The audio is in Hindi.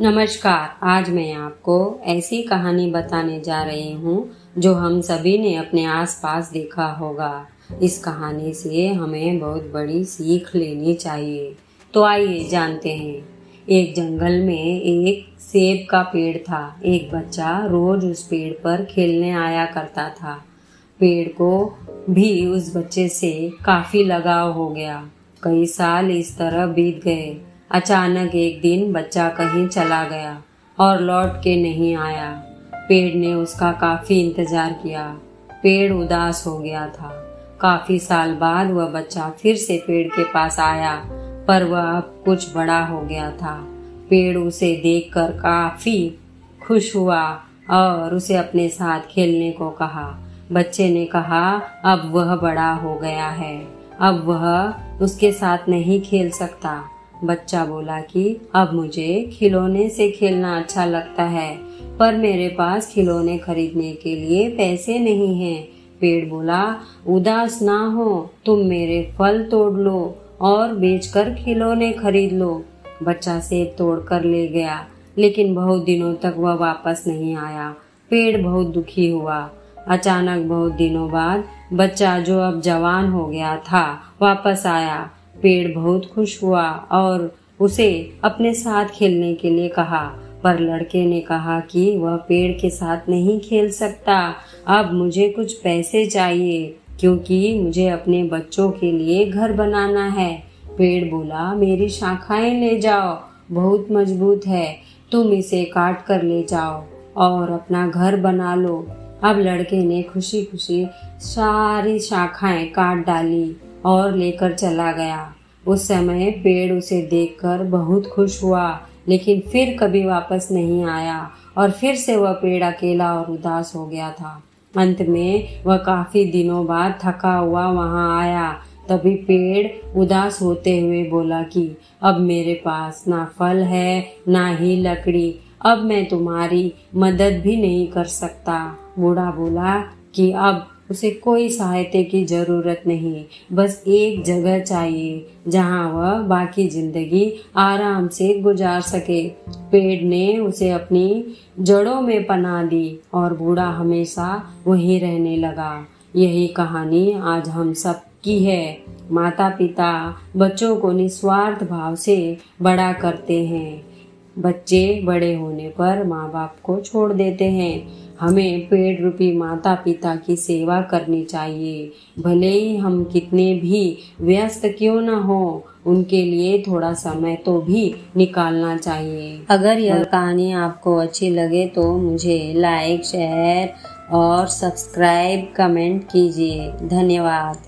नमस्कार, आज मैं आपको ऐसी कहानी बताने जा रही हूँ जो हम सभी ने अपने आसपास देखा होगा। इस कहानी से हमें बहुत बड़ी सीख लेनी चाहिए। तो आइए जानते हैं। एक जंगल में एक सेब का पेड़ था। एक बच्चा रोज उस पेड़ पर खेलने आया करता था। पेड़ को भी उस बच्चे से काफ़ी लगाव हो गया। कई साल इस तरह बीत गए। अचानक एक दिन बच्चा कहीं चला गया और लौट के नहीं आया। पेड़ ने उसका काफ़ी इंतज़ार किया। पेड़ उदास हो गया था। काफ़ी साल बाद वह बच्चा फिर से पेड़ के पास आया, पर वह अब कुछ बड़ा हो गया था। पेड़ उसे देखकर काफ़ी खुश हुआ और उसे अपने साथ खेलने को कहा। बच्चे ने कहा, अब वह बड़ा हो गया है। अब वह उसके साथ नहीं खेल सकता। बच्चा बोला कि, अब मुझे खिलौने से खेलना अच्छा लगता है, पर मेरे पास खिलौने खरीदने के लिए पैसे नहीं हैं। पेड़ बोला, उदास ना हो, तुम मेरे फल तोड़ लो और बेचकर खिलौने खरीद लो। बच्चा सेब तोड़ कर ले गया, लेकिन बहुत दिनों तक वह वापस नहीं आया। पेड़ बहुत दुखी हुआ। अचानक बहुत दिनों बाद बच्चा जो अब जवान हो गया था, वापस आया। पेड़ बहुत खुश हुआ और उसे अपने साथ खेलने के लिए कहा। पर लड़के ने कहा कि वह पेड़ के साथ नहीं खेल सकता। अब मुझे कुछ पैसे चाहिए, क्योंकि मुझे अपने बच्चों के लिए घर बनाना है। पेड़ बोला, मेरी शाखाएँ ले जाओ, बहुत मज़बूत है। तुम इसे काट कर ले जाओ और अपना घर बना लो। अब लड़के ने खुशी खुशी सारी शाखाएँ काट डाली। और लेकर चला गया। उस समय पेड़ उसे देखकर बहुत खुश हुआ, लेकिन फिर कभी वापस नहीं आया और फिर से वह पेड़ अकेला और उदास हो गया था। अंत में वह काफ़ी दिनों बाद थका हुआ वहाँ आया। तभी पेड़ उदास होते हुए बोला कि, अब मेरे पास ना फल है, ना ही लकड़ी। अब मैं तुम्हारी मदद भी नहीं कर सकता। बूढ़ा बोला कि, अब उसे कोई सहायता की ज़रूरत नहीं। बस एक जगह चाहिए, जहाँ वह बाकी ज़िंदगी आराम से गुजार सके। पेड़ ने उसे अपनी जड़ों में पना दी और बूढ़ा हमेशा वहीं रहने लगा। यही कहानी आज हम सब की है। माता पिता बच्चों को निस्वार्थ भाव से बड़ा करते हैं। बच्चे बड़े होने पर माँ बाप को छोड़ देते हैं। हमें पेड़ रूपी माता पिता की सेवा करनी चाहिए। भले ही हम कितने भी व्यस्त क्यों न हो, उनके लिए थोड़ा समय तो भी निकालना चाहिए। अगर यह कहानी आपको अच्छी लगे तो मुझे लाइक, शेयर और सब्सक्राइब कमेंट कीजिए। धन्यवाद।